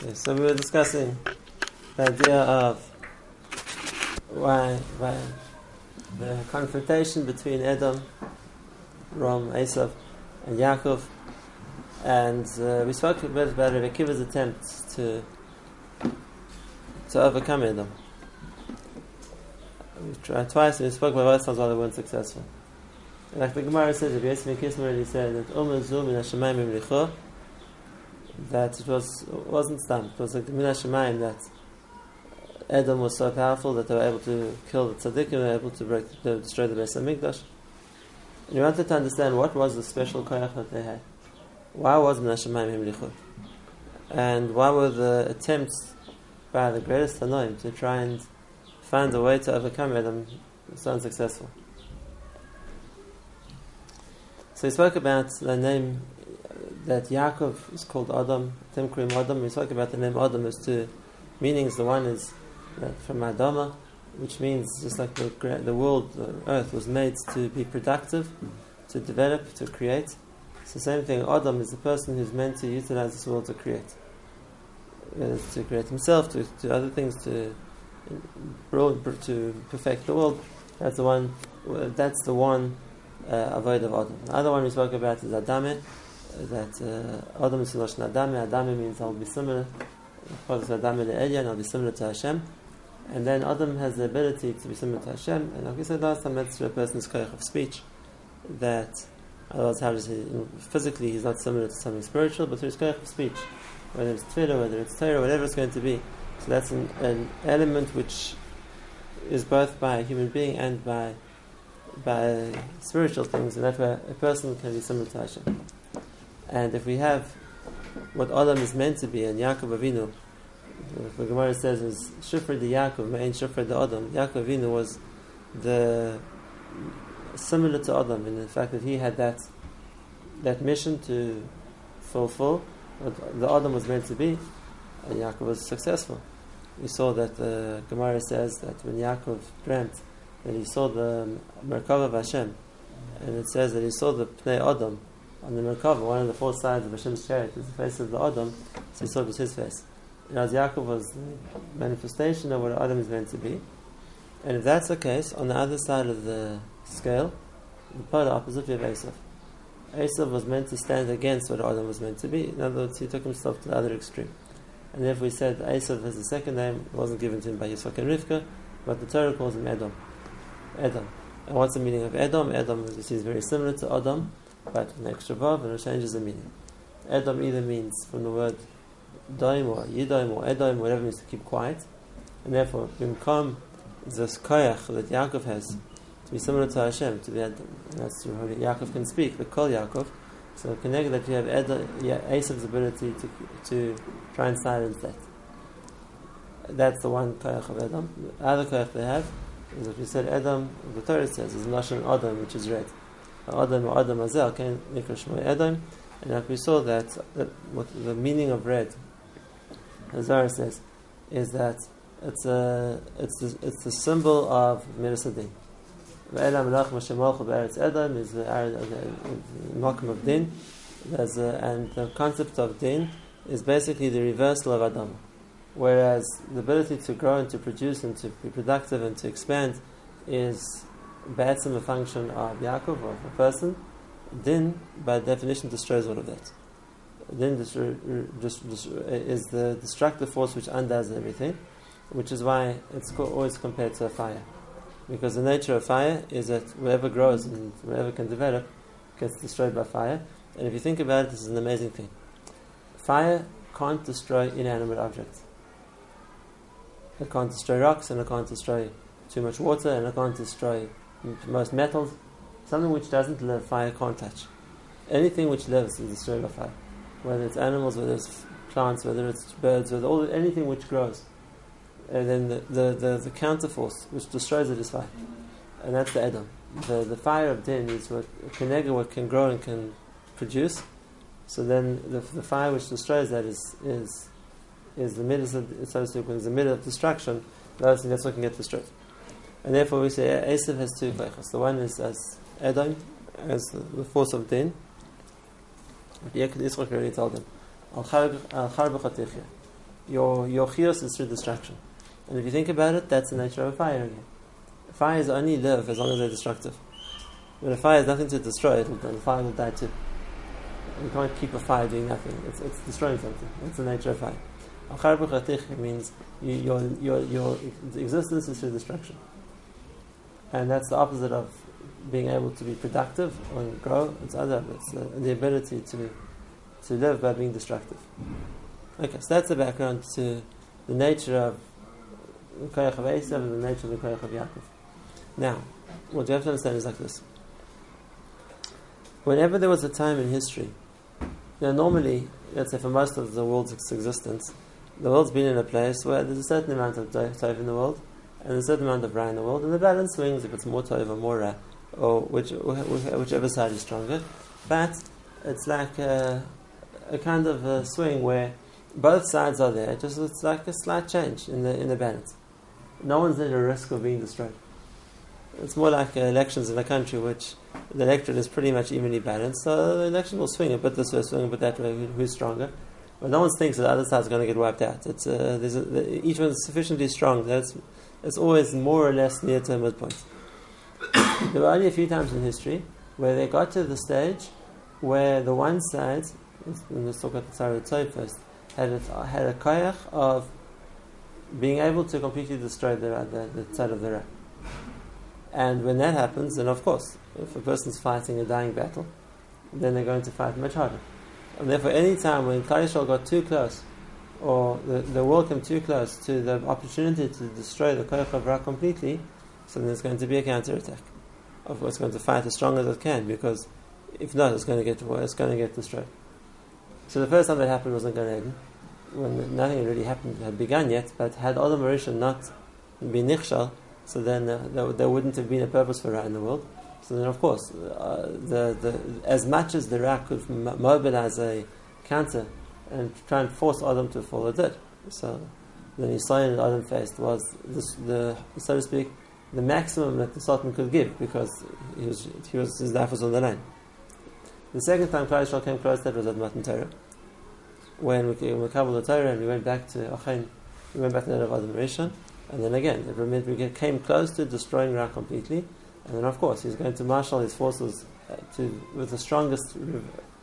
Okay, so we were discussing the idea of why, why the confrontation between Edom, Rom, Esav, and Yaakov, and uh, we spoke a bit about Rebbe attempt to to overcome Edom. We tried twice, and we spoke about both times why they weren't successful. And like the Gemara says, Rabbi Yosef already said that Umar Zum Hashemayim Imricho, that it was it wasn't stamped. It was like the Min Hashemayim that Edom was so powerful that they were able to kill the tzaddikim, they were able to break, to destroy the Beis Hamikdash. And you wanted to understand what was the special koyach that they had. Why was Min Hashemayim Imricho? And why were the attempts by the greatest Tanoim to try and find a way to overcome Edom so unsuccessful? So he spoke about the name that Yaakov is called Adam, Timkrim Adam. We spoke about the name Adam as two meanings. The one is from Adama, which means just like the, the world, the earth was made to be productive, to develop, to create. It's the same thing. Adam is the person who's meant to utilize this world to create. to create himself, to, to other things, to to perfect the world. That's the one. That's the one uh, avoid of Adam. The other one we spoke about is Adame, that uh, Adam is Lashon Adame. Adame means I'll be similar. Adame le'elya, and I'll be similar to Hashem. And then Adam has the ability to be similar to Hashem. And like we said last time, that's a person's koyach of speech. That otherwise, how physically he's not similar to something spiritual, but through his koyach of speech, whether it's tefillah, whether it's Torah, whatever it's going to be. So that's an, an element which is both by a human being and by by spiritual things, and that's where a person can be similar to Hashem. And if we have what Adam is meant to be, and Yaakov Avinu, the Gemara says is Shufra de Yaakov, Ma'in Shufra de Adam. Yaakov Avinu was the similar to Adam in the fact that he had that that mission to fulfill what the Adam was meant to be, and Yaakov was successful. We saw that the Gemara says that when Yaakov dreamt that he saw the Merkava of Hashem, and it says that he saw the Pnei Adam on the Merkava, one of the four sides of Hashem's chariot, is the face of the Adam, so it was his face. And as Yaakov was the manifestation of what Adam is meant to be. And if that's the case, on the other side of the scale, the polar opposite, we have Esav. Was meant to stand against what Adam was meant to be. In other words, he took himself to the other extreme. And if we said Esav has a second name, it wasn't given to him by Yitzchak and Rivka, but the Torah calls him Edom. Edom. And what's the meaning of you see, is very similar to Adam, but an extra vav, and it changes the meaning. Edom either means from the word daim or yidaim or edaim, whatever means to keep quiet, and therefore, bimkom this koyach that Yaakov has to be similar to Hashem, to be Edom. That's how Yaakov can speak, the kol Yaakov. So connect that you have Edom, yeah, Esav's ability to to try and silence that. That's the one koyach of Edom. The other koyach they have is what we said Edom, the Torah says, is Lashon Adam, which is red. Adam or Adam Azel can Nikra Edom. And like we saw that, what the meaning of red, as Zara says, is that it's a it's the, it's the symbol of Midas Adin. Ve'elam Lach Moshe Be'eretz Edom is the Malkum of Din. There's a, and the concept of Din is basically the reversal of Adam. Whereas the ability to grow and to produce and to be productive and to expand is ba'etzim a function of Yaakov, or of a person. Din, by definition, destroys all of that. Din just, just, just is the destructive force which undoes everything, which is why it's always compared to a fire. Because the nature of fire is that whatever grows and whatever can develop gets destroyed by fire. And if you think about it, this is an amazing thing. Fire can't destroy inanimate objects. It can't destroy rocks, and it can't destroy too much water, and it can't destroy most metals. Something which doesn't live, fire can't touch. Anything which lives is destroyed by fire. Whether it's animals, whether it's plants, whether it's birds, whether all anything which grows. And then the, the, the, the counterforce which destroys it is fire. And that's the Adam. The, the fire of Din is what Kenega, what can grow and can produce. So then the, the fire which destroys that is is is the middle of so to speak, is the middle of destruction, that's that's what can get destroyed. And therefore we say Esav has two koichas. The one is as Edom, as the force of Din. Yekid Yisroch already told him, Al Char your your chios is through destruction. And if you think about it, that's the nature of a fire again. Fires only live as long as they're destructive. When a fire has nothing to destroy, it will, the fire will die too. You can't keep a fire doing nothing. It's, it's destroying something. That's the nature of fire. Achar means you, your, your, your existence is through destruction. And that's the opposite of being able to be productive and grow. It's other. It's the, the ability to, to live by being destructive. Okay, so that's the background to the nature of the Koyach of Esav and the nature of the Koyach of Yaakov. Now, what you have to understand is like this. Whenever there was a time in history, now normally, let's say for most of the world's existence, the world's been in a place where there's a certain amount of Tov in the world, and a certain amount of Ra in the world, and the balance swings if it's more Tov or more Ra, or which, whichever side is stronger. But it's like a, a kind of a swing where both sides are there, just it's like a slight change in the in the balance. No one's at a risk of being destroyed. It's more like elections in a country which the electorate is pretty much evenly balanced, so the election will swing a bit this way, swing a bit that way, who's stronger. But no one thinks that the other side's going to get wiped out. It's, uh, a, each one's sufficiently strong that it's, always more or less near to a midpoint. there were only a few times in history where they got to the stage where the one side, let's talk about the Sarah first, had a, had a koyach of being able to completely destroy the, the, the side of the Ra. And when that happens, then of course, if a person's fighting a dying battle, then they're going to fight much harder. And therefore, any time when Klal got too close, or the, the world came too close to the opportunity to destroy the Koyach of Ra completely, so then there's going to be a counter-attack. Of course, it's going to fight as strong as it can, because if not, it's going to get it's going to get destroyed. So the first time that happened was in Gan Eden, when nothing really happened had begun yet. But had Adam Marisha not been nichshal, so then uh, there, there, wouldn't have been a purpose for Ra in the world. So then, of course, uh, the, the, as much as the Ra could mobilize a counter and try and force Adam to follow, that. So the Nisayan that Adam faced was this, the, so to speak, the maximum that the Satan could give because he was, he was, his life was on the line. The second time Klal came close, that was at Matan Torah. When we, when we covered the Torah and we went back to Achain, we went back to the of Adam Rishon, and then again, we came close to destroying Ra completely. And then, of course, he's going to marshal his forces uh, to, with the strongest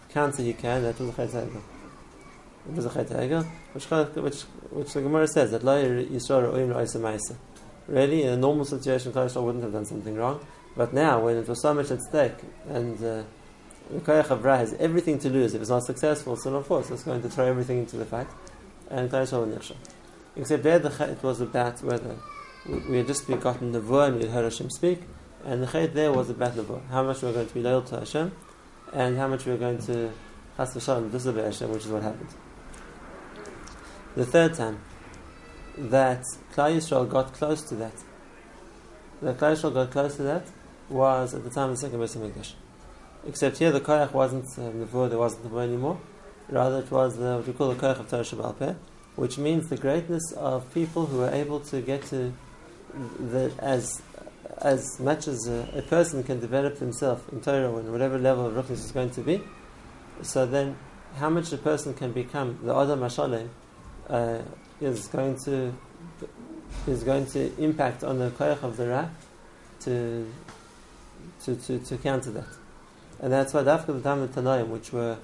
counter he can. That was It was a Chet which, which, the Gemara says that La Yisrael Oim Ra'isa Really, in a normal situation, Klal wouldn't have done something wrong. But now, when it was so much at stake, and uh, the Koyach of Ra has everything to lose if it's not successful, so of course it's going to throw everything into the fight. And Klal Nirshah. Except there, the it was about whether we had just begotten the and we had heard Hashem speak, and the chayt there was about Nevuah, how much we were going to be loyal to Hashem, and how much we were going to Chas v'shalom disobey Hashem, which is what happened. The third time that Klal Yisrael got close to that, that Klal Yisrael got close to that, was at the time of the second Beis Hamikdash. Except here the koyach wasn't uh, the Nevuah, there wasn't the Nevuah anymore. Rather, it was the, what we call the koyach of Torah Shabbal which means the greatness of people who are able to get to the, as as much as a, a person can develop himself in Torah and whatever level of ruchnis is going to be. So then, how much a person can become the Adam Mashalem uh, is going to is going to impact on the koyach of the Ra to, to, to, to counter that. And that's why after the of Tanaim, which were,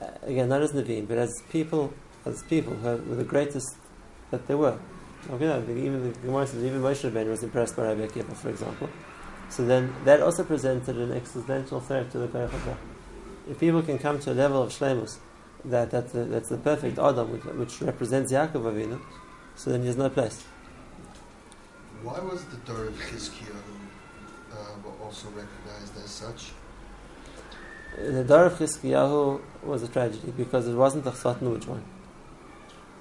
uh, again, not as Naveen, but as people as people who were the greatest that they were. Okay, even the Gemara says even Moshe Rabbeinu was impressed by Rabbi Akiva, for example. So then that also presented an existential threat to the Koyach of the If people can come to a level of shlemus that, that the, that's the perfect Adam, which, which represents Yaakov Avinu, so then he has no place. Why was the Dor of Chizkiyahu uh, also recognized as such? The Dor of Chizkiyahu was a tragedy because it wasn't a Chsat one.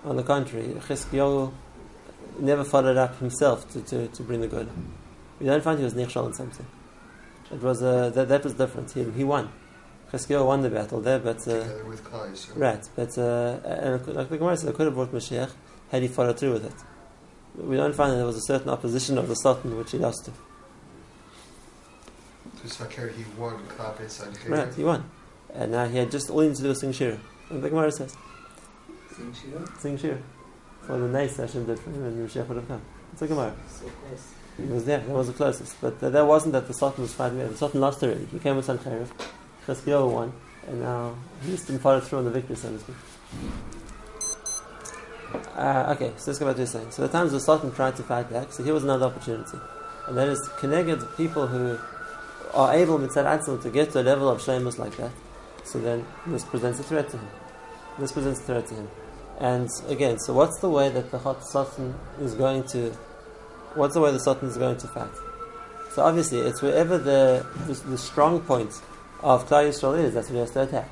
On the contrary, Chizkiyahu never followed up himself to, to, to bring the good. We don't find he was nichshal in something. It was uh, that, that was different. He, he won. Chizkiyahu won the battle there, but uh, with Kais, right. But uh, and like the Gemara said, I could have brought Mashiach had he followed through with it. We don't find that there was a certain opposition of the Satan which he lost to. he won Right, he won, and now he had just all he needs to do is sing shir. And the Gemara says. Sing Shira? Sing Shira. for the nice Hashem did for him, and Mashiach would have come. It's a Gemara. So close. He was there. That was the closest. But uh, that wasn't that the Satan was fighting. The Satan lost already. He came with Sancheriv. Cheskio won, and now been followed through on the victory, so to speak. Uh, okay, so let's go back to what saying. So the times the Satan tried to fight back, so here was another opportunity. And that is connected people who are able, mitzad to get to a level of shlemus like that. So then this presents a threat to him. This presents a threat to him. And again, so what's the way that the hot Satan is going to, what's the way the Satan is going to fight? So obviously, it's wherever the, the, the strong point of Klal Yisrael is, that's where he has to attack.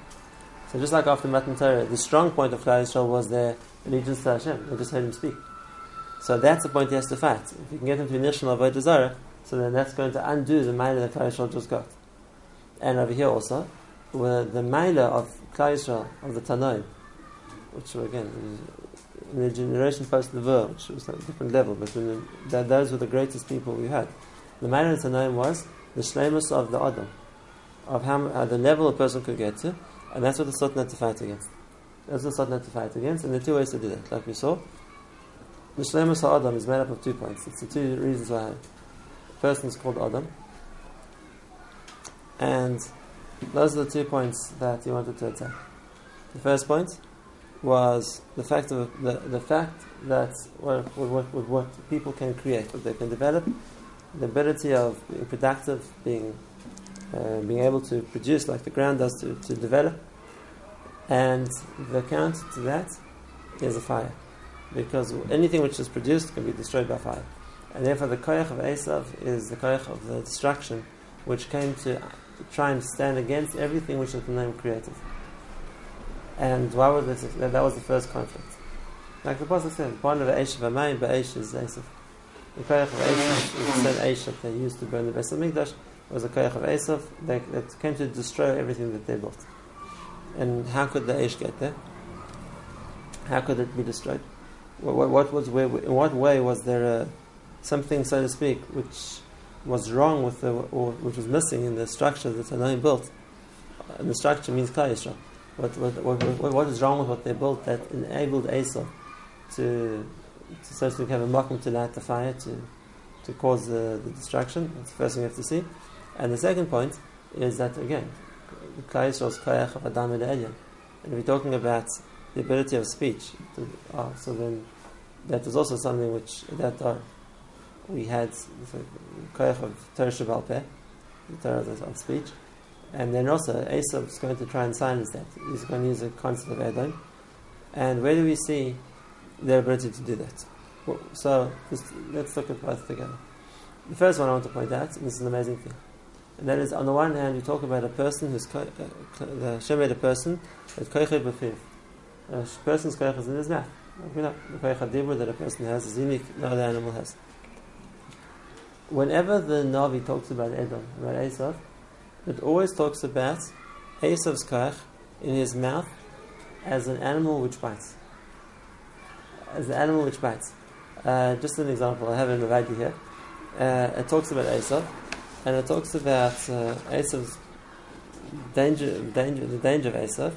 So just like after Matan Torah, the strong point of Klal Yisrael was their allegiance to Hashem. They just heard him speak. So that's the point he has to fight. If you can get him to initial avoid Zarah, so then that's going to undo the Maila that Klal Yisrael just got. And over here also, where the Maila of Klal Yisrael, of the Tanoim, which were again, in the generation post Nevuah, which was at a different level, but the, that, those were the greatest people we had. The Maila of the Tanoim was the Shlemus of the Adam, of how, how uh, the level a person could get to, and that's what the Satan had to fight against. That's what the Satan had to fight against, and there are two ways to do that, like we saw. The Shlemus Adam is made up of two points. It's the two reasons why a person is called Adam. And those are the two points that he wanted to attack. The first point was the fact of the, the fact that what, what, what, what people can create, what they can develop, the ability of being productive, being uh, being able to produce like the ground does to, to develop, and the counter to that is a fire, because anything which is produced can be destroyed by fire, and therefore the koyach of Esav is the koyach of the destruction, which came to try and stand against everything which the name created. And why was this? That, was the first conflict. Like the Pasuk said, one of Eish but ba'Eish is Esav. The koyach of Esav is said Eish that they used to burn the Beis Hamikdash was the koyach of Esav that, that came to destroy everything that they built. And how could the Eish get there? How could it be destroyed? What, what, was where, in what way was there a, something, so to speak, which was wrong with the, or which was missing in the structure that Tanaim built? And the structure means Yisrael. What, what, what, what is wrong with what they built that enabled Esav to, to so to have a mokum to light the fire to, to cause the, the destruction? That's the first thing we have to see. And the second point is that again, Klal Yisrael's koyach of Adam. And we're talking about the ability of speech, to, oh, so then that is also something which that uh, we had koyach of Torah Shabbat the Torah of speech, and then also Esav is going to try and silence that. He's going to use a concept of Edom. And where do we see their ability to do that? So just, let's look at both together. The first one I want to point out, and this is an amazing thing, and that is on the one hand, you talk about a person who's uh, the Hashem made a person that koichet b'fiv. A person's koich is in his mouth. The koich dibur that a person has is unique, no other animal has. Whenever the Navi talks about Edom, about Esav, it always talks about Esav's koich in his mouth as an animal which bites. As an animal which bites. Uh, just an example, I have in the here. Uh, it talks about Esav, and it talks about uh, Esav's danger, danger, the danger of Esav.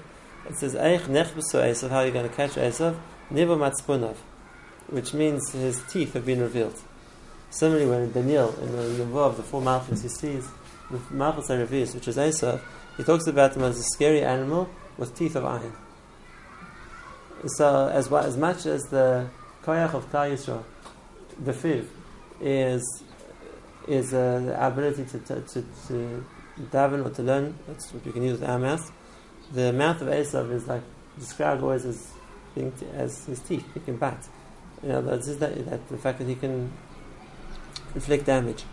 It says, Eich nechbesu Esav, how are you going to catch Esav? Nibo matspunov, which means his teeth have been revealed. Similarly, when Daniel, in the of the four Malchus, he sees the Malchus Aravis, which is Esav, he talks about him as a scary animal with teeth of iron. So, as, as much as the Koyach of Yisrael, the Fiv, is is uh, the ability to, to, to, to daven or to learn. That's what you can use our mouth. The mouth of Esav is like described always as being t- as his teeth. He can bite. You know, that's that, that the fact that he can inflict damage.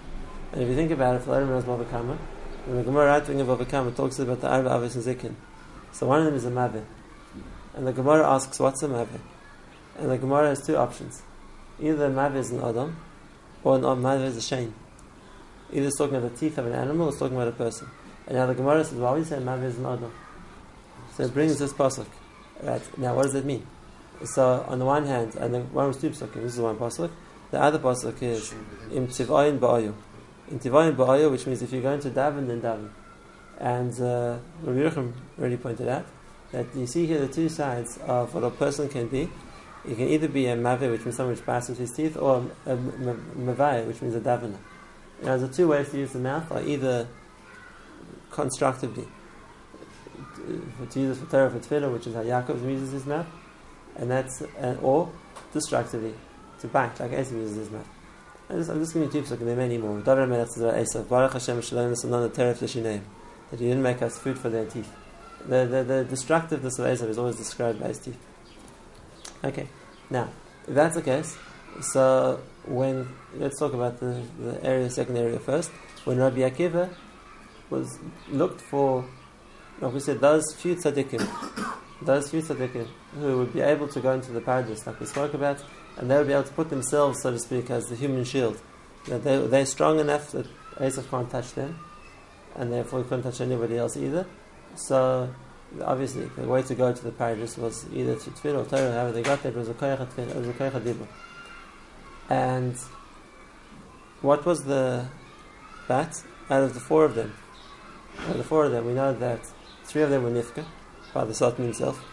And if you think about it, everyone knows Bava when the Gemara writing of Bava talks about the Arba Avis and Zikin. So one of them is a Maveh. And the Gemara asks, what's a Maveh? And the Gemara has two options. Either a Maveh is an Adam, or an Maveh is a Shane. Either it's talking about the teeth of an animal or it's talking about a person. And now the Gemara says, why would you say Mavi is an? So it brings this pasuk. Right. Now what does it mean? So on the one hand, and the one was two pasukim, this is one pasuk. The other pasuk is Im Tivayin Ba'ayu. In Tivayin Ba'ayu, which means if you're going to daven, then daven. And uh, Rabbi Yerucham already pointed out that you see here the two sides of what a person can be It can either be a mave, which means someone which passes his teeth, or a mavai, which means a davana. Now, the two ways to use the mouth are either constructively, to use it for Torah for tefillah, which is how Yaakov uses his mouth, and that's uh, or destructively to bite, like Esav uses his mouth. I'm just, I'm just giving you two psukim, there are many more. David Melech says about Esav, Baruch Hashem Shalom Nesanon Teref L'Shineim, that he didn't make us food for their teeth. The, the, the destructiveness of Esav is always described by his teeth. Okay, now, if that's the case, so when, let's talk about the, the area, second area first. When Rabbi Akiva was looked for, like we said, those few tzaddikim, those few tzaddikim who would be able to go into the paradise, like we spoke about, and they would be able to put themselves, so to speak, as the human shield. That they, they're strong enough that Esav can't touch them, and therefore he couldn't touch anybody else either. So, obviously, the way to go to the paradise was either to Tfir or Torah, however they got there, it was a Koyach And what was the bat? Out of the four of them, out of the four of them, we know that three of them were Nifka, by the Satan himself.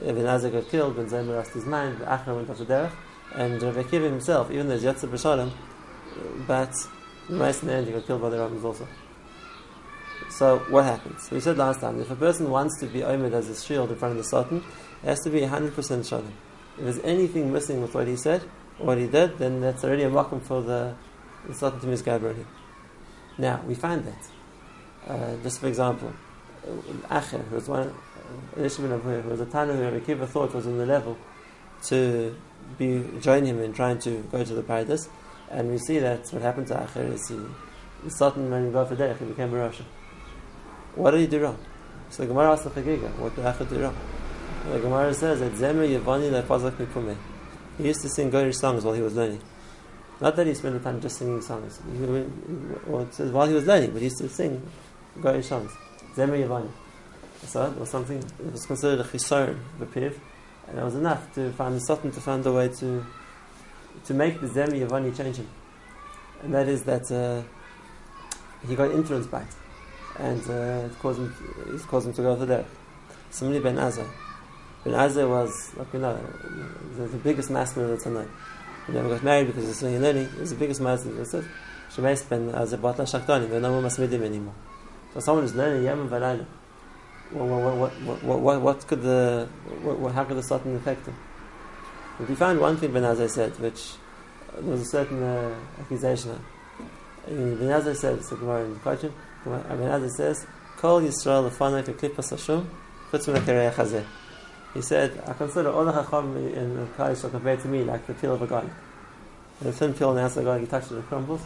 Ben Azai got killed, Ben Zoma lost his mind, Acher went off the derech, and Rabbi Akiva himself, even though he's Yetzer B'Shalom, but in the end he got killed by the Romans also. So what happens? We said last time, if a person wants to be Omed as a shield in front of the Satan, it has to be 100% Shalom. If there's anything missing with what he said, what he did, then that's already a welcome for the, Satan to misguide. Now, we find that. Uh, just for example, Acher, who was one, Ishmael of who was a Tana who Rabbi thought was on the level to be join him in trying to go to the paradise, and we see that what happened to Acher is he, the Satan when he got for derech, he became a Russian. What did he do wrong? So the Gemara asked the Chagiga, what did Acher do wrong? The Gemara says that Zemer Yevani Lefazak Mikume. He used to sing Goyish songs while he was learning. Not that he spent the time just singing songs. He, it says while he was learning, but he used to sing Goyish songs. Zemer Yevani. So it was something, it was considered a chisaron, the piv, and it was enough to find the Satan to find a way to to make the Zemer Yevani change him. And that is that uh, he got influenced by it. And uh, it caused him, it caused him to go over there. Similarly, Ben Azai. Ben Azai was, like you know, the, the biggest master of the Tanakh. He never got married because he's swinging learning. He was the biggest master. He said, Shemeis Ben Azai Batla Shaktani. There are no more Masmidim anymore. So someone is learning Yemen Valayla. What, what, what, what, what, could the, what, how could the Satan affect him? But we found one thing Ben Azai said, which uh, there was a certain uh, accusation uh, on. Ben Azai said, it's a Gemara in Kachim, Ben Azai says, Kol Yisrael lefanai keklipas Hashem, chutz min. He said, I consider all the Chacham in the Kaddish compared to me like the peel of a garlic. The thin peel and the garlic, he touches it, it crumbles.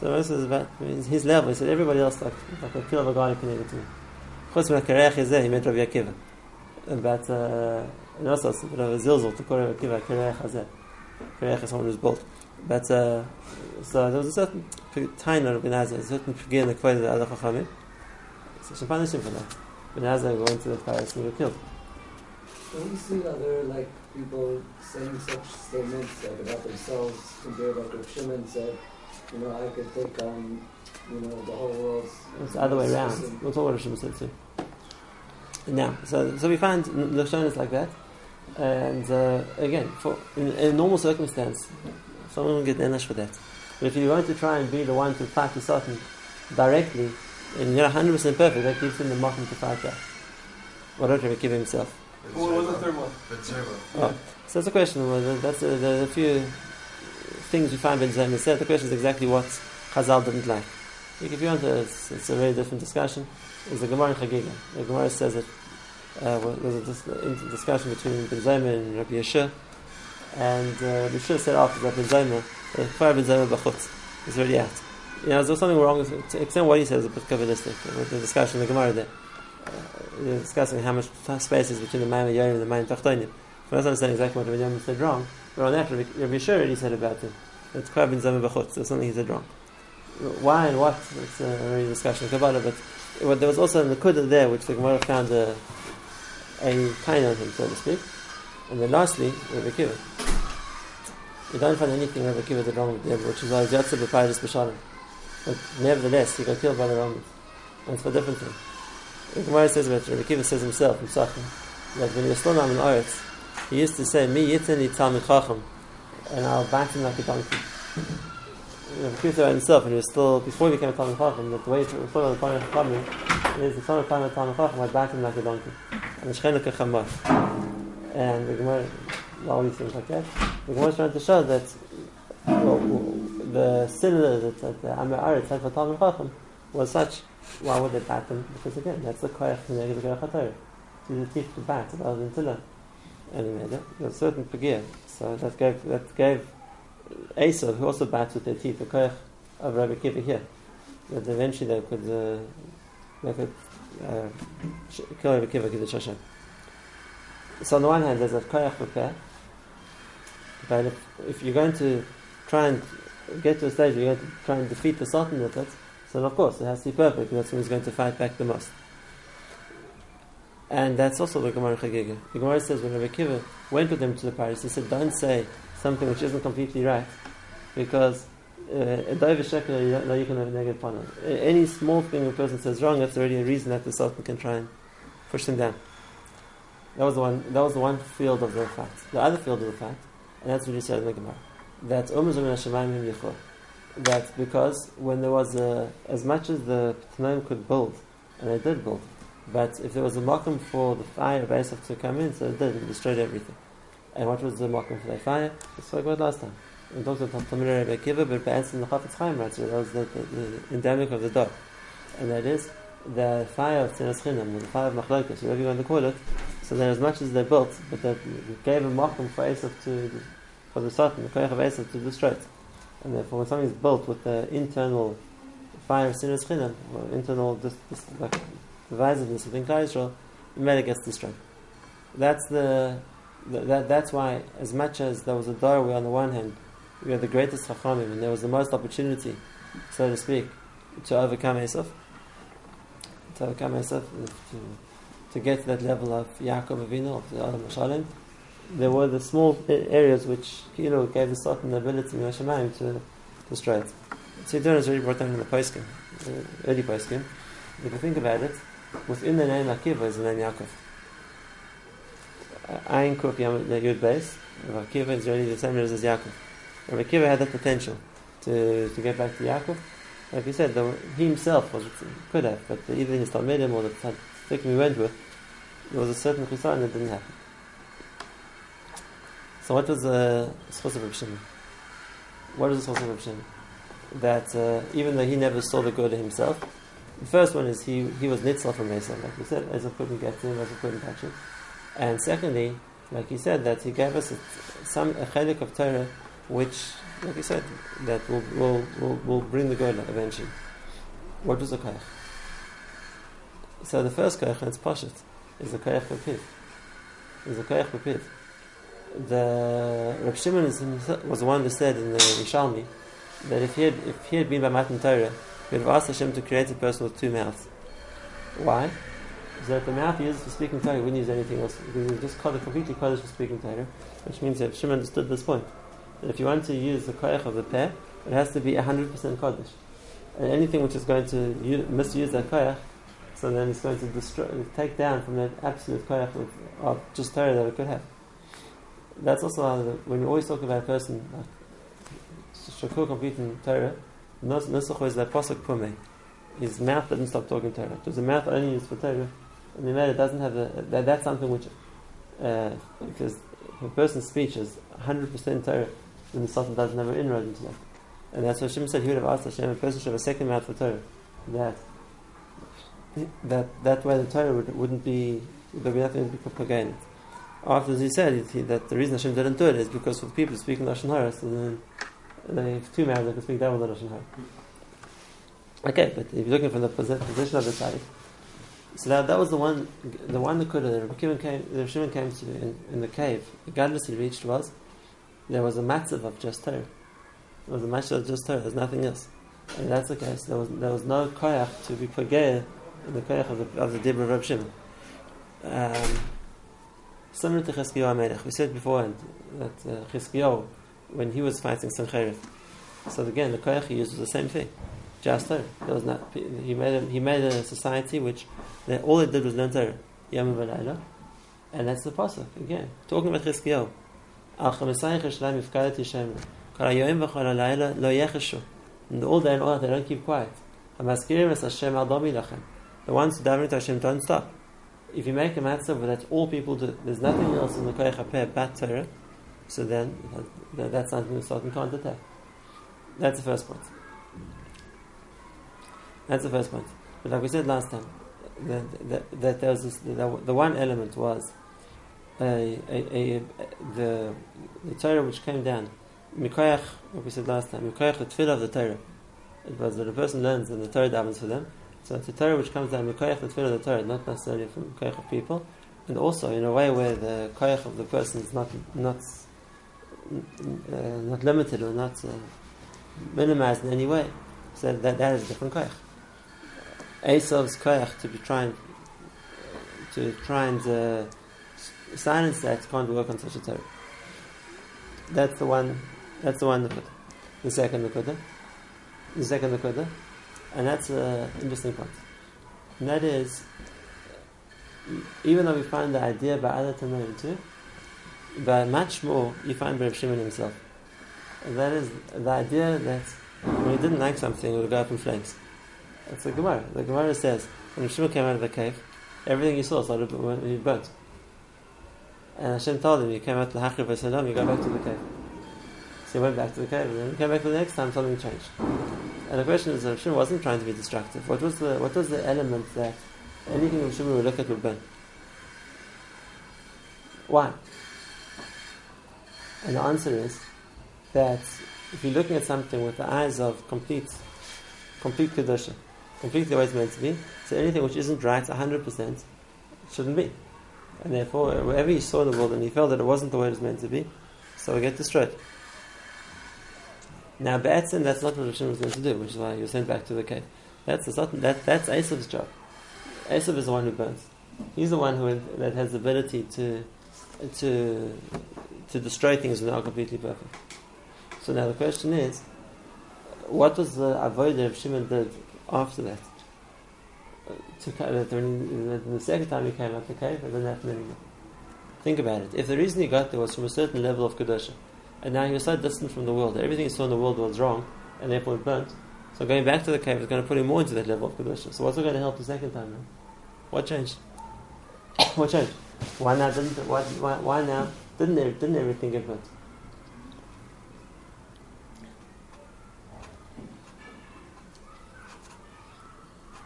So this is about his level. He said everybody else like like a peel of a garlic can to me. Chutz min kerech is he meant Rabbi Akiva. But uh, and also it's a bit of a zilzal to call Rabbi Akiva kerech hazeh. Kerech is someone who's bold. But uh, so there was a certain time of Ben Azai, a certain pigir in the quote of the other Chachamim. So punished him for that. Ben Azai went to the palace and he was killed. Don't you see other like people saying such statements like about themselves compared like Rav Shimon said, you know, I could take on, you know, the whole world. It's the other way around. That's what Rav Shimon said too. Now, so so we find Lashonis like that, and uh, again, for in, in, a normal circumstance, someone will get enash for that. But if you want to try and be the one to fight the Satan directly, and you're 100% perfect, that gives him the mountain to fight that. What don't you give himself? What was the third one? Oh, so that's a question. Well, that's a, there's a few things we find Ben Zoma said. The question is exactly what Chazal didn't like. If you want to, it's, it's, a very different discussion. It's the Gemara in Chagiga. The Gemara says that uh, well, there's a dis- discussion between Ben Zoma and Rabbi Yehoshua, and uh, Rabbi Yehoshua said after that Ben Zoma, the fire Ben Zaymer b'chutz is already out. You know, there's something wrong with, it. to extent what he says is a bit Kabbalistic, with the discussion in the Gemara there uh, discussing how much space is between the Mayim Yorim and the Mayim Tachtonim. We're not understanding exactly what Rabbi Yorim said wrong, but on that, Rabbi Yehoshua already said about it. It's Kvar Ben Zoma B'chutz, there's something he said wrong. Why and what, it's a very discussion in Kabbalah, but there was also a Nakuda there, which the Gemara found a, a kind on him, so to speak. And then lastly, Rabbi Kiva. You don't find anything Rabbi Kiva did wrong with which is why Yatzah B'Payis B'Shalom. But nevertheless, he got killed by the Romans. And it's for different thing. The Gemara says about Rabbi Kiva says himself in Sachin that when he was still on Eretz, he used to say, "Mi yitani talmid chacham," and I'll bat him like a donkey. Rabbi Kiva said himself, and he was still before he became a talmid chacham, that the way he was talking about the talmid chacham is the son of talmid chacham, I bat him like a donkey, and the shchenik a chamar. And the Gemara, all these things like that. The Gemara is trying to show that well, the that, that the Amir Aretz had for talmid chacham was such. Why would they bat them? Because again, that's the koyach the negative koyach haTorah. To the bat rather than tila. And he made it. There was certain pagir. So that gave that gave Asa, who also bats with their teeth, the koyach of Rabbi Kiva here. That eventually they could uh, they could uh, kill Rabbi Kiva Kiddush Hashem. So on the one hand, there's a koyach repair. But if, if you're going to try and get to a stage where you're going to try and defeat the Satan with it, so of course it has to be perfect. That's when he's going to fight back the most. And that's also the Gemara Chagiga. The Gemara says when Rabbi Kiva went with them to the Paris, he said, "Don't say something which isn't completely right, because uh, you can have a negative it. Any small thing a person says wrong, that's already a reason that the Satan can try and push him down." That was the one. That was the one field of the fact. The other field of the fact, and that's what he said in the Gemara, that Umar that because when there was a, as much as the Tanaim could build, and they did build, but if there was a mokum for the fire of Esav to come in, so it did, it destroyed everything. And what was the mokum for the fire? We spoke about last time. We talked about Tamir Rebbe Kiva, but Be'ez in the Chafetz Chaim writes, that was the, the, the endemic of the dog. And that is the fire of Sinas Chinam, the fire of Machlokas, whatever you want to call it. So that as much as they built, but that gave a mokum for Esav to, for the Satan, the Koyach of Esav to destroy it. And therefore, when something is built with the internal fire of Sinas Chinam, or internal dis, dis, like, divisiveness within Klal Yisrael, it gets destroyed. That's the, the, that, that's why, as much as there was a door where on the one hand we had the greatest Chachamim and there was the most opportunity, so to speak, to overcome Esav, to overcome Esav, to, to get to that level of Yaakov Avinu, of the Adam Mashalim, there were the small areas which you know gave the certain ability in Hashemayim to destroy it. So Siddur is already brought down in the Poskim, uh, early. If you think about it, within the name Akiva is the name Yaakov. Ayin Kuf Yud Beis, Akiva is really the same as Yaakov. Rabbi Akiva had the potential to, to get back to Yaakov. Like you said, the, he himself was could have, but either his Talmidim or the Tzaddikim he went with, there was a certain chisaron that didn't happen. So what the source of Reb Shimon? What is the source of Reb Shimon? That uh, even though he never saw the good himself, the first one is he, he was nitzal from Esav, like we said, Esav couldn't get to him, Esav couldn't touch him. And secondly, like he said, that he gave us a, some a chelik of Torah, which, like he said, that will will, will, will bring the good eventually. What was the koyach? So the first koyach, and it's poshet, is the koyach b'piv. Is the koyach b'piv the Reb Shimon was the one who said in the Yerushalmi that if he had if he had been by Matan Torah, he would have asked Hashem to create a person with two mouths. Why? Is that the mouth he uses for speaking Torah, wouldn't use anything else. Because he just completely Kodesh for speaking Torah, which means that Shimon understood this point. That if you want to use the koyach of the pair, it has to be 100% Kodesh. And anything which is going to use, misuse that koyach, so then it's going to destroy, take down from that absolute koyach of, of just Torah that it could have that's also when you always talk about a person like Shakur completing Torah, Nusach is that pasuk pume. His mouth doesn't stop talking Torah. Because the mouth only used for Torah, and the matter doesn't have a, that, that's something which uh, because a person's speech is 100% Torah, then the Satan doesn't have an inroad into that. And that's what Shimon said. He would have asked Hashem, a person should have a second mouth for Torah. That that that way the Torah would, wouldn't be there'd be nothing to be propagated after he said he, that the reason Hashem didn't do it is because for the people speaking Lashon Hara, so then they have two mouths, they can speak double the Lashon Hara. Okay, but if you're looking from the position of the side, so that, that was the one, the one that could have, the Shimon came, the Shimon came to in, in the cave. The godless he reached was there was a matzav of just Torah. There was a matzav of just Torah. There's nothing else. And that's the case. There was there was no koyach to be pageh in the koyach of the of the of Reb Shimon. Um, Similar to Chizkiyahu HaMelech. We said beforehand that uh, Chizkiyahu, when he was fighting Sancheriv, so again, the koyach he used was the same thing. Just Torah. There was not, he, made a, he made a society which they, all they did was learn Torah. Yom And that's the pasuk again, talking about Chizkiyahu. Al chamasayich Yerushalayim yifkadet Yishem. Kol hayoyim v'chol halayla lo yecheshu. And all day and all night they don't keep quiet. Hashem. The ones who daven to Hashem don't stop. If you make a matzah where that's all people do, there's nothing else in the koyach but Torah, so then that, that's something start and can't attack. That's the first point. That's the first point. But like we said last time, that, that, that there was this, the, the one element was a, a, a, the, the Torah which came down, Mikoyach, like we said last time, Mikoyach, the tefillah of the Torah. It was that a person learns and the Torah davens for them. So it's a Torah which comes down, Mikoyach, the tefillah of the Torah, not necessarily from Mikoyach of people. And also in a way where the Koyach of the person is not, not, uh, not limited or not uh, minimized in any way. So that, that is a different Koyach. Esav's koyach to be trying to try and uh, silence that can't work on such a Torah. That's the one. That's the one. The second nekuda. The second nekuda, and that's an interesting point. And that is, even though we find the idea by other Tanoim too, but much more you find Rav Shimon himself. And that is the idea that when he didn't like something, it would go up in flames. That's the Gemara. The Gemara says when Shimon came out of the cave, everything he saw started when he burnt. And Hashem told him, "You came out to the Hachriv Saddam, you go back to the cave." So he went back to the cave, and then he came back the next time. Something changed. And the question is, uh, Hashem wasn't trying to be destructive. What was the what was the element that anything Hashem would look at would burn? Why? And the answer is that if you're looking at something with the eyes of complete, complete kedusha, completely the way it's meant to be. So anything which isn't right 100% shouldn't be. And therefore, wherever he saw the world and he felt that it wasn't the way it was meant to be, so it get destroyed. Now, Be'etzim, that's not what Hashem was going to do, which is why he was sent back to the cave. That's, that, that's Esav's job. Esav is the one who burns. He's the one who that has the ability to, to, to destroy things they are completely perfect. So now the question is, what was the avodah of Shimon did after that. To, that when, the second time he came out the cave, it didn't happen anymore. Think about it. If the reason he got there was from a certain level of Kedusha, and now he was so distant from the world that everything he saw in the world was wrong, and therefore it burnt, so going back to the cave is going to put him more into that level of Kedusha. So what's it going to help the second time now? What changed? what changed? Why now didn't, why, why, why now didn't, didn't everything get burnt?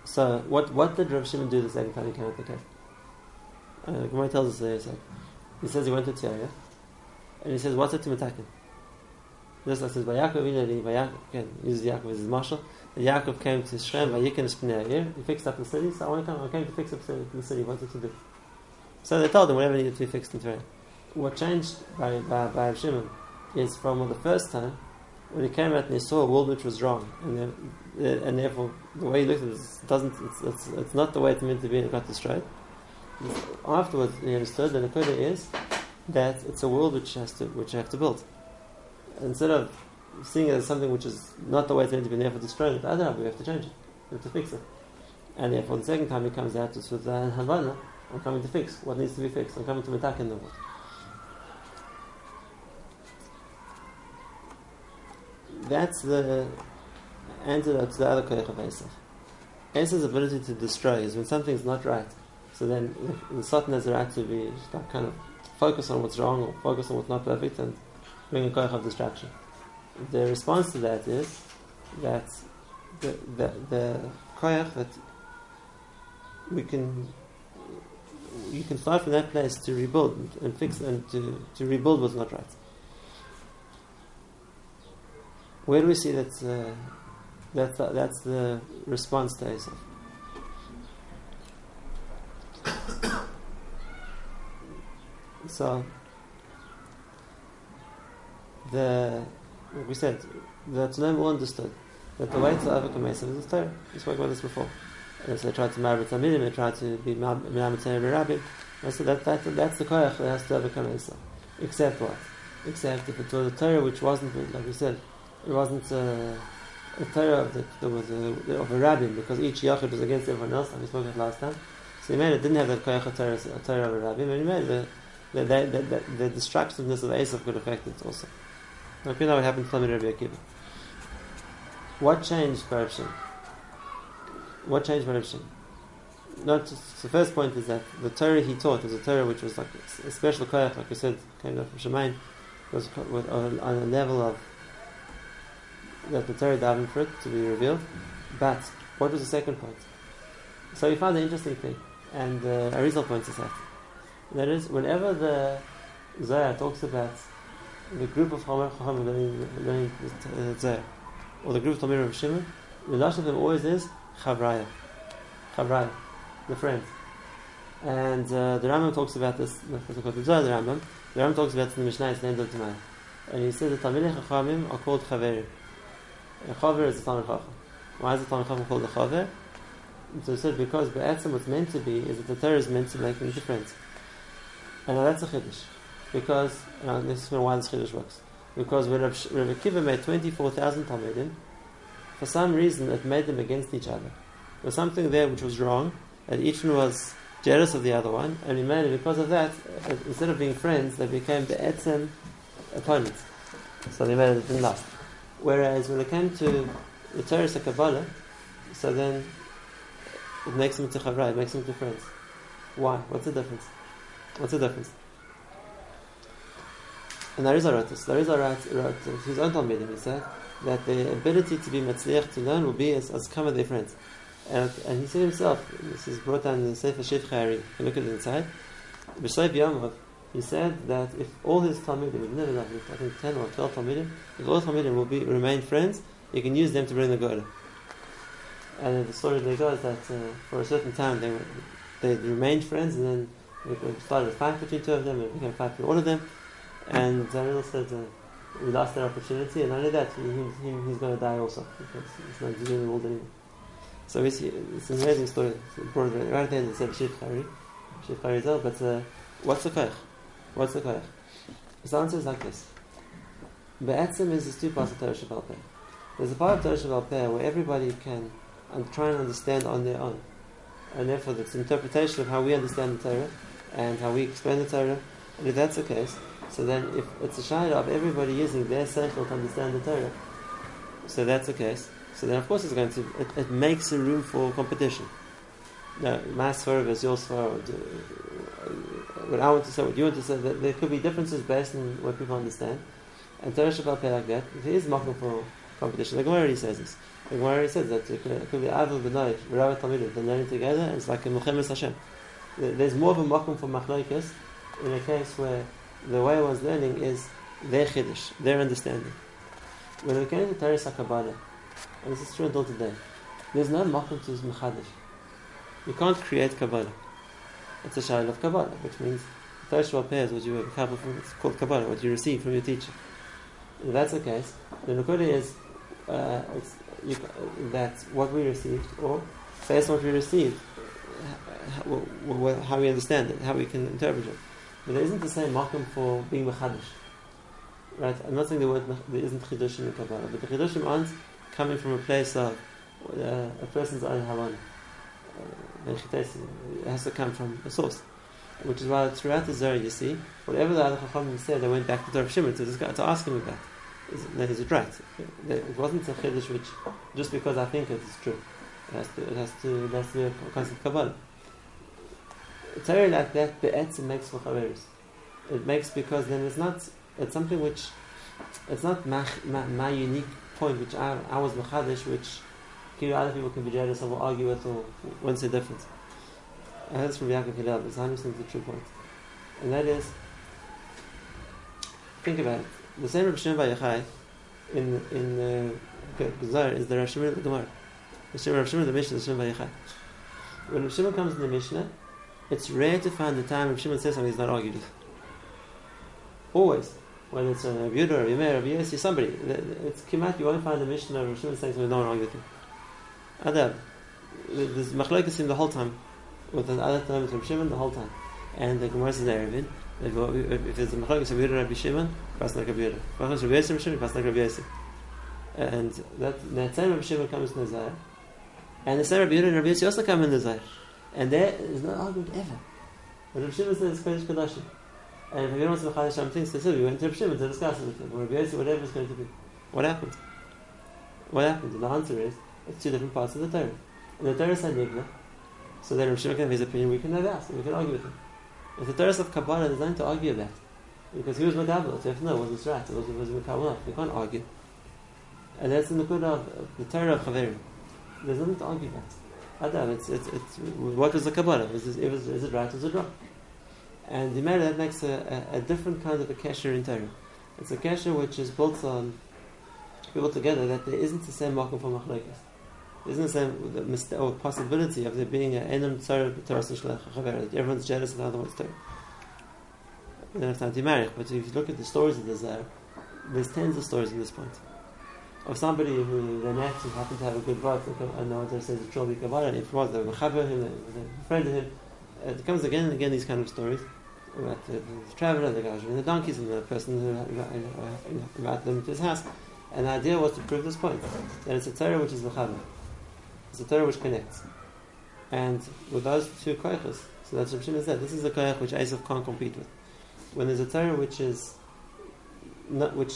So what what did Rav Shimon do the second time he came out the cave? Uh, the Gemara tells us there. So he says he went to Teveria, and he says, "What's it to Metakin?" This says, "Vayaakov inari Vayaakov again uses Yaakov as his marshal." And Yaakov came to Shem, Vayikin Shpnei He fixed up the city. So I want to come. I came to fix up the city. What did to do? So they told him whatever needed to be fixed in Torah. What changed by by, by Shimon is from the first time when he came out and he saw a world which was wrong, and then uh, and therefore the way he looked at it doesn't it's, it's, it's, not the way it's meant to be and it got destroyed. Afterwards he understood that the Kodah is that it's a world which has to which you have to build. Instead of seeing it as something which is not the way it's meant to be and therefore destroying it, other we have to change it. We have to fix it. And therefore the second time he comes out it's with the Havana, I'm coming to fix what needs to be fixed. I'm coming to attack in the world. That's the antidote to the other koyach of Esav. Esav's ability to destroy is when something's not right. So then the, the Satan has the right to be that kind of focus on what's wrong or focus on what's not perfect and bring a koyach of distraction. The response to that is that the, the, the that we can you can start from that place to rebuild and fix and to, to rebuild what's not right. Where do we see that uh, that's the, that's the response to Esav. So the like we said the Tanaim understood that the way to overcome Esav is the Torah. We spoke about this before. And so they tried to marry Tamidim, they tried to be Minam Rabbim. And so that, that, that's the koyach that has to overcome Esav. Except what? Except if it was a Torah which wasn't, like we said, it wasn't. Uh, a Torah that there was a, of a Rabbi because each yachid was against everyone else, and we spoke about last time. So he made it didn't have the koyach of Torah, of Torah of Rabbi, but he made the the, the, the, the, destructiveness of Esav could affect it also. Now, you know what happened to Rabbi Akiva. What changed corruption? What changed corruption? Not just, the first point is that the Torah he taught was a Torah which was like a special koyach, like I said, came down from Shemaim, was on a level of that the Torah davened for it to be revealed. But what was the second point? So we found an interesting thing, and uh, Arizal points this out. That is, whenever the Zohar talks about the group of Chachamim learning, uh, Zohar, or the group of Talmud of Shimon, the last of them always is Chavraya. Chavraya, the friend. And uh, the Rambam talks about this, the Zohar, the Rambam, the Rambam talks about it in the Mishnah, it's end of Tamar. And he says the Talmud Chachamim are called Chaverim. A Chaver is a Talmud Chacham. Why is the Talmud Chacham called a Chaver? So he said because Be'etzim what's meant to be is that the Torah is meant to make a difference. And that's a Chiddush. Because, now this is why this Chiddush works. Because when Rav, Akiva made 24,000 Talmudim, for some reason it made them against each other. There was something there which was wrong, and each one was jealous of the other one, and he made it because of that, uh, instead of being friends, they became the Etzem opponents. So they made it didn't last. Whereas when it came to the Torah of Kabbalah, so then it makes them to Chavra, it makes them to friends. Why? What's the difference? What's the difference? And there is a wrote There is a wrote his own Talmudim. He said that the ability to be matzliach to learn will be as, as with their friends. And, and he said himself, this is brought down in the Sefer Shivchei HaAri, you look at it inside. B'Shleif Yomov, he said that if all his Talmudim, we've never done I think 10 or 12 Talmudim, if all Talmudim will be, remain friends, you can use them to bring the Gora. And the story they got is that uh, for a certain time they were, they remained friends and then it started a fight between two of them, We became fight between all of them. And Zanil said uh, we lost that opportunity, and not only that, he, he, he's going to die also because he's not doing the world anymore. So it's, it's an amazing story. It's brought right at the end. It said Shivchei HaAri, Shivchei HaAri But uh, what's the koich? What's the koich? His answer is like this. Be'etzim is the two parts of Torah Sheba'al Peh. There's a part of Torah Shabbat where everybody can and try and understand on their own. And therefore, it's interpretation of how we understand the Torah and how we explain the Torah. And if that's the case, so then if it's a shayla of everybody using their seichel to understand the Torah, so that's the case. So then, of course, it's going to it, it makes a room for competition. Now, my svara versus your. What I want to say, what you want to say, that there could be differences based on what people understand. And Torah Shabbat like that, there is market for competition. The Gemara already says this. The Gemara already says that it could, be Avil B'nai, Rabbi Talmidim, they're learning together, and it's like a Milchemes Hashem. There's more of a makom for Machlokes in a case where the way one's learning is their chiddush, their understanding. When we get into Teres and this is true until today, there's no makom to mechadish. You can't create Kabbalah. It's a shayla of Kabbalah, which means Teres pairs what you have it's called Kabbalah, what you receive from your teacher. If that's the case, the Nukuda is uh, you, that what we received, or based on what we received, how, how we understand it, how we can interpret it. But there isn't the same makom for being mechadish. Right? I'm not saying the word there isn't chidushim in Kabbalah, but the chidushim aren't coming from a place of uh, a person's own havan. Uh, it has to come from a source. Which is why throughout the Zohar you see, whatever the other Chachamim said, they went back to Rav Shimon to, to ask him about. Is, is it right? It wasn't a chiddush which, just because I think it is true, it to, it has to be a concept of Kabbalah. Torah like that be'etzim makes for chaveris. It makes because then it's not it's something which it's not my, my, my unique point which I, I was machadish which other people can be jealous of or argue with or won't say difference. I heard this from Yaakov Hillel. It's 100% the true point, and that is think about it. The same Rav Shimon Yochai in in uh, Gazar is the Rav Shimon of the Gemara. Rav Shimon the Mishnah, the Shimon. When Rav Shimon comes in the Mishnah, it's rare to find the time if Shimon says something he's not argued with. Always. Whether it's a Rabbi Yehuda, Rabbi Meir, Rabbi Yossi, somebody. It's Kimat, you won't find the Mishnah of Shimon saying something no one argued with him. Adab. There's machlokes in the whole time. With the other time from Shimon the whole time. And the Gemara says there, If, if there's a machlokes of Yehuda Rabbi Shimon, pass like Rabbi Yehuda. Machlokes Rabbi Yossi Shimon, pass like Rabbi Yossi. And that, that same Rabbi Shimon comes the Zohar. And the same Rabbi Yehuda and Rabbi Yossi also come in the Zohar. And there is no argument ever. But Rav Shimon says Kodesh Kodashim. And if you don't want to Mechadish some things specifically, we went to Rav Shimon to discuss it with him, or Rabbi Yossi, whatever it's going to be. What happened? What happened? And the answer is, it's two different parts of the Torah. And the Torah said Nigla, so then Rav Shimon can have his opinion, we can have asked, we can argue with him. If the Torah of Kabbalah is designed to argue that, because he was Makabbalah, so if no, it wasn't right, it wasn't, wasn't we can't argue. And that's in the good of the Torah of Chaverim. There's nothing to argue about. Adam, it's, it's, it's, what was the Kabbalah? Is it, is, is it right or is it wrong? And the matter that makes a, a, a, different kind of a kesher in Torah. It's a kesher which is built on people together that there isn't the same makom for machlokes. There isn't the same the mist- or possibility of there being an enum b'torah shlech chaver that everyone's jealous of the other one's Torah. We don't have time to marry, but if you look at the stories of the Zohar, there's tens of stories at this point of somebody who the next who happened to have a good wife and no one says it's Trobi Kabbalah, if it was, they were Chaber him, they were a friend of him. It comes again and again these kind of stories about the, the traveler, the guy and the donkeys, and the person who invited them to his house. And the idea was to prove this point that it's a Torah which is Mechaber. It's a Torah which connects. And with those two koiches, so that's what Shimon said, this is a koich which Esav can't compete with. When there's a Torah which is not, which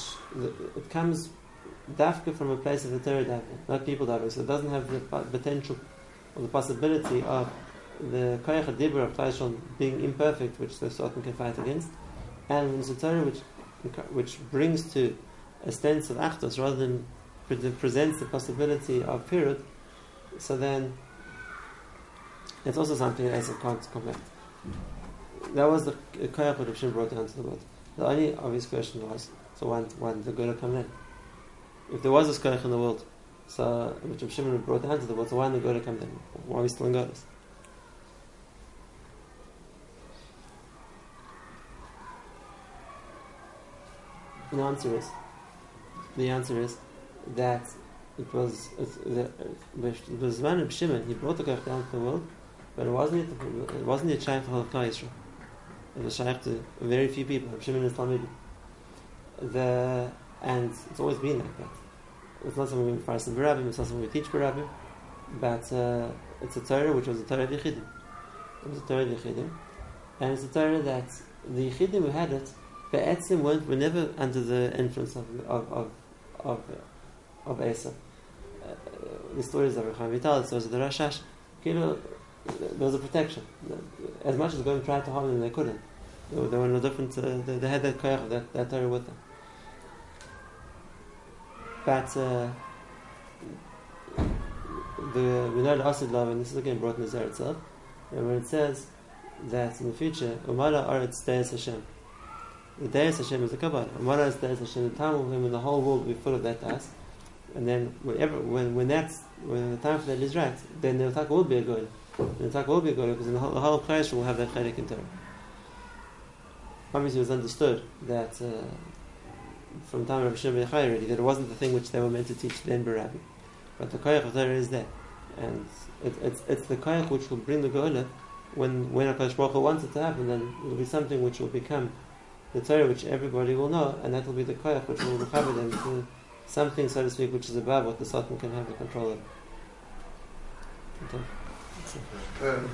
it comes dafka from a place of the Torah dafka, not people dafka. So it doesn't have the potential or the possibility of the koyach dibur of Taishon being imperfect, which the Satan can fight against, and a Torah which which brings to a sense of achdus rather than pre- presents the possibility of period. So then, it's also something that Esav can't combat. That was the koyach that brought down to the world. The only obvious question was, so when when the Gula come in? If there was a Skoich in the world, so which Rav Shimon brought down to the world, so why didn't the Gora come then? Why are we still in Galus? The answer is, the answer is that it was it, it was man of Shimon. He brought the Koich down to the world, but it wasn't it, wasn't a shaykh of Klal Yisrael. It was shaykh to very few people. Rav Shimon is Talmud. The and it's always been like that. It's not something we first in Barabim, it's not something we teach Barabim, but uh, it's a Torah which was a Torah of Yechidim. It was a Torah of Yechidim, and it's a Torah that the Yechidim who had it, Be'etzim weren't, were never under the influence of of of of, of Esav. Uh, the stories of Reb Chaim Vital, the stories of the Rashash, there was a protection. As much as going tried to harm them, they couldn't. They were, in a different. Uh, they, they had that koyach, that, that Torah with them. But uh, the we know the Asid Lavo, and this is again brought in the Zohar itself, and when it says that in the future, Umara Aretz Deis Hashem. The Deis Hashem is the Kabbalah. Umara is Deis Hashem. The time of him in the whole world will be full of that task. And then whenever, when when that's when the time for that is right, then the attack will be a good. The attack will be a good because the whole, the whole place will have that chedek in Torah. Obviously, it was understood that. Uh, from time of Shimon already that it wasn't the thing which they were meant to teach then Barabi. But the koyach of Torah is there. And it, it's, it's the koyach which will bring the Gola when, when HaKadosh Baruch Hu wants it to happen, then it will be something which will become the Torah which everybody will know, and that will be the koyach which will recover them to something, so to speak, which is above what the Satan can have the control of. Okay. Um,